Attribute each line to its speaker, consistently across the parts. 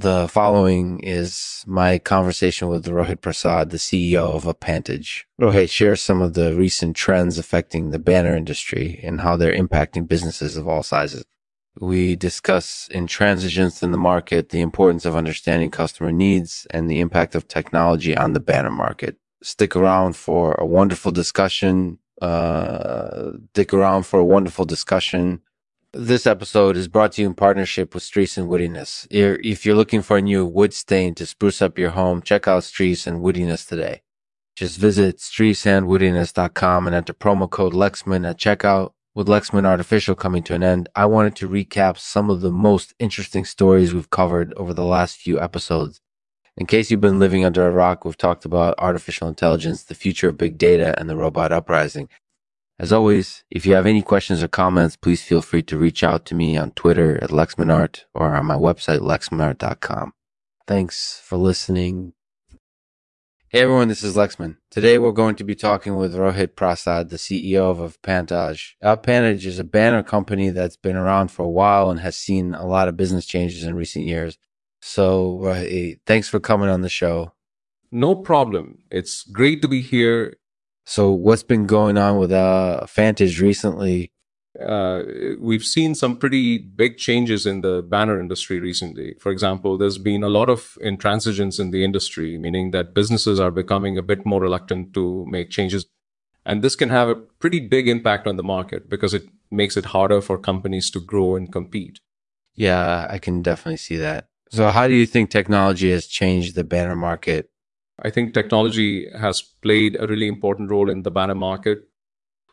Speaker 1: The following is my conversation with Rohit Prasad, the CEO of AVPantage. Rohit shares some of the recent trends affecting the banner industry and how they're impacting businesses of all sizes. We discuss intransigence in the market, the importance of understanding customer needs, and the impact of technology on the banner market. Stick around for a wonderful discussion. Uh, stick around for a wonderful discussion this episode is brought to you in partnership with Streets and Woodiness. If you're looking for a new wood stain to spruce up your home, check out Streets and Woodiness today. Just visit streetsandwoodiness.com and enter promo code Lexman at checkout. With Lexman Artificial coming to an end, I wanted to recap some of the most interesting stories we've covered over the last few episodes. In case you've been living under a rock, we've talked about artificial intelligence, the future of big data, and the robot uprising. As always, if you have any questions or comments, please feel free to reach out to me on Twitter at LexmanArt or on my website, lexmanart.com. Thanks for listening. Hey everyone, this is Lexman. Today we're going to be talking with Rohit Prasad, the CEO of AVPantage. AVPantage is a banner company that's been around for a while and has seen a lot of business changes in recent years. So, Rohit, thanks for coming on the show.
Speaker 2: No problem. It's great to be here.
Speaker 1: So, what's been going on with uh, AVPantage recently?
Speaker 2: Uh, we've seen some pretty big changes in the banner industry recently. For example, there's been a lot of intransigence in the industry, meaning that businesses are becoming a bit more reluctant to make changes. And this can have a pretty big impact on the market because it makes it harder for companies to grow and compete.
Speaker 1: Yeah, I can definitely see that. So, how do you think technology has changed the banner market
Speaker 2: I think technology has played a really important role in the banner market.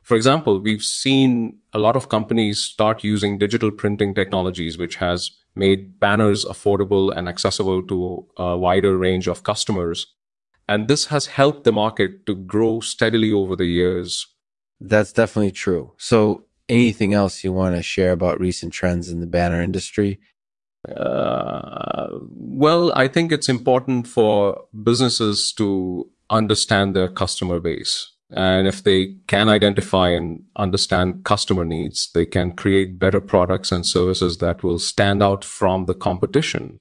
Speaker 2: For example, we've seen a lot of companies start using digital printing technologies, which has made banners affordable and accessible to a wider range of customers. And this has helped the market to grow steadily over the years.
Speaker 1: That's definitely true. So, anything else you want to share about recent trends in the banner industry?
Speaker 2: Uh, well, I think it's important for businesses to understand their customer base. And if they can identify and understand customer needs, they can create better products and services that will stand out from the competition.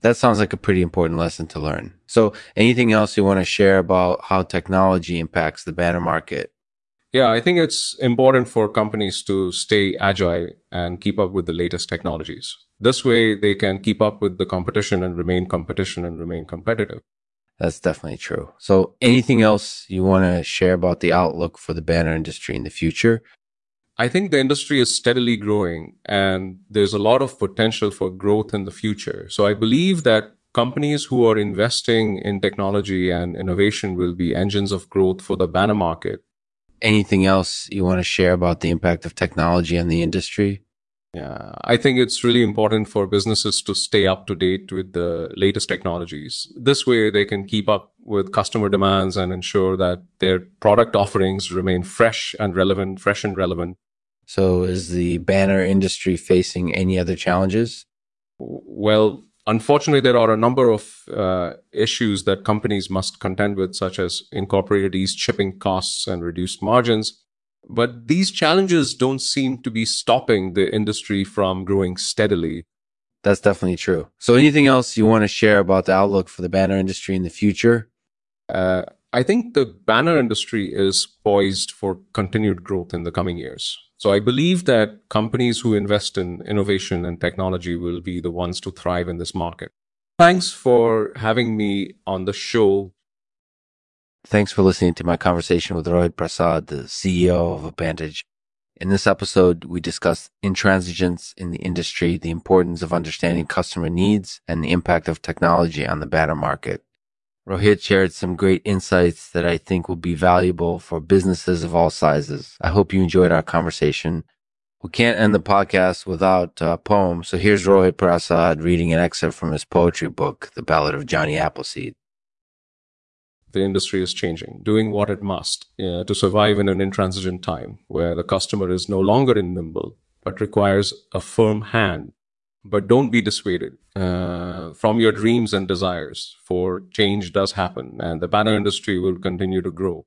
Speaker 1: That sounds like a pretty important lesson to learn. So, anything else you want to share about how technology impacts the banner market?
Speaker 2: Yeah, I think it's important for companies to stay agile and keep up with the latest technologies. This way, they can keep up with the competition and remain competition and remain competitive.
Speaker 1: That's definitely true. So, anything else you want to share about the outlook for the banner industry in the future?
Speaker 2: I think the industry is steadily growing and there's a lot of potential for growth in the future. So, I believe that companies who are investing in technology and innovation will be engines of growth for the banner market.
Speaker 1: Anything else you want to share about the impact of technology on the industry?
Speaker 2: Yeah, I think it's really important for businesses to stay up to date with the latest technologies. This way, they can keep up with customer demands and ensure that their product offerings remain fresh and relevant, fresh and relevant.
Speaker 1: So, is the banner industry facing any other challenges?
Speaker 2: Well, unfortunately, there are a number of uh, issues that companies must contend with, such as incorporated east shipping costs and reduced margins. But these challenges don't seem to be stopping the industry from growing steadily.
Speaker 1: That's definitely true. So, anything else you want to share about the outlook for the banner industry in the future?
Speaker 2: Uh, I think the banner industry is poised for continued growth in the coming years. So, I believe that companies who invest in innovation and technology will be the ones to thrive in this market. Thanks for having me on the show
Speaker 1: Thanks for listening to my conversation with Rohit Prasad, the CEO of AVPantage. In this episode, we discussed intransigence in the industry, the importance of understanding customer needs, and the impact of technology on the banner market. Rohit shared some great insights that I think will be valuable for businesses of all sizes. I hope you enjoyed our conversation. We can't end the podcast without a poem, so here's Rohit Prasad reading an excerpt from his poetry book, The Ballad of Johnny Appleseed
Speaker 2: the industry is changing, doing what it must uh, to survive in an intransigent time where the customer is no longer in nimble, but requires a firm hand. But don't be dissuaded uh, from your dreams and desires, for change does happen, and the banner industry will continue to grow.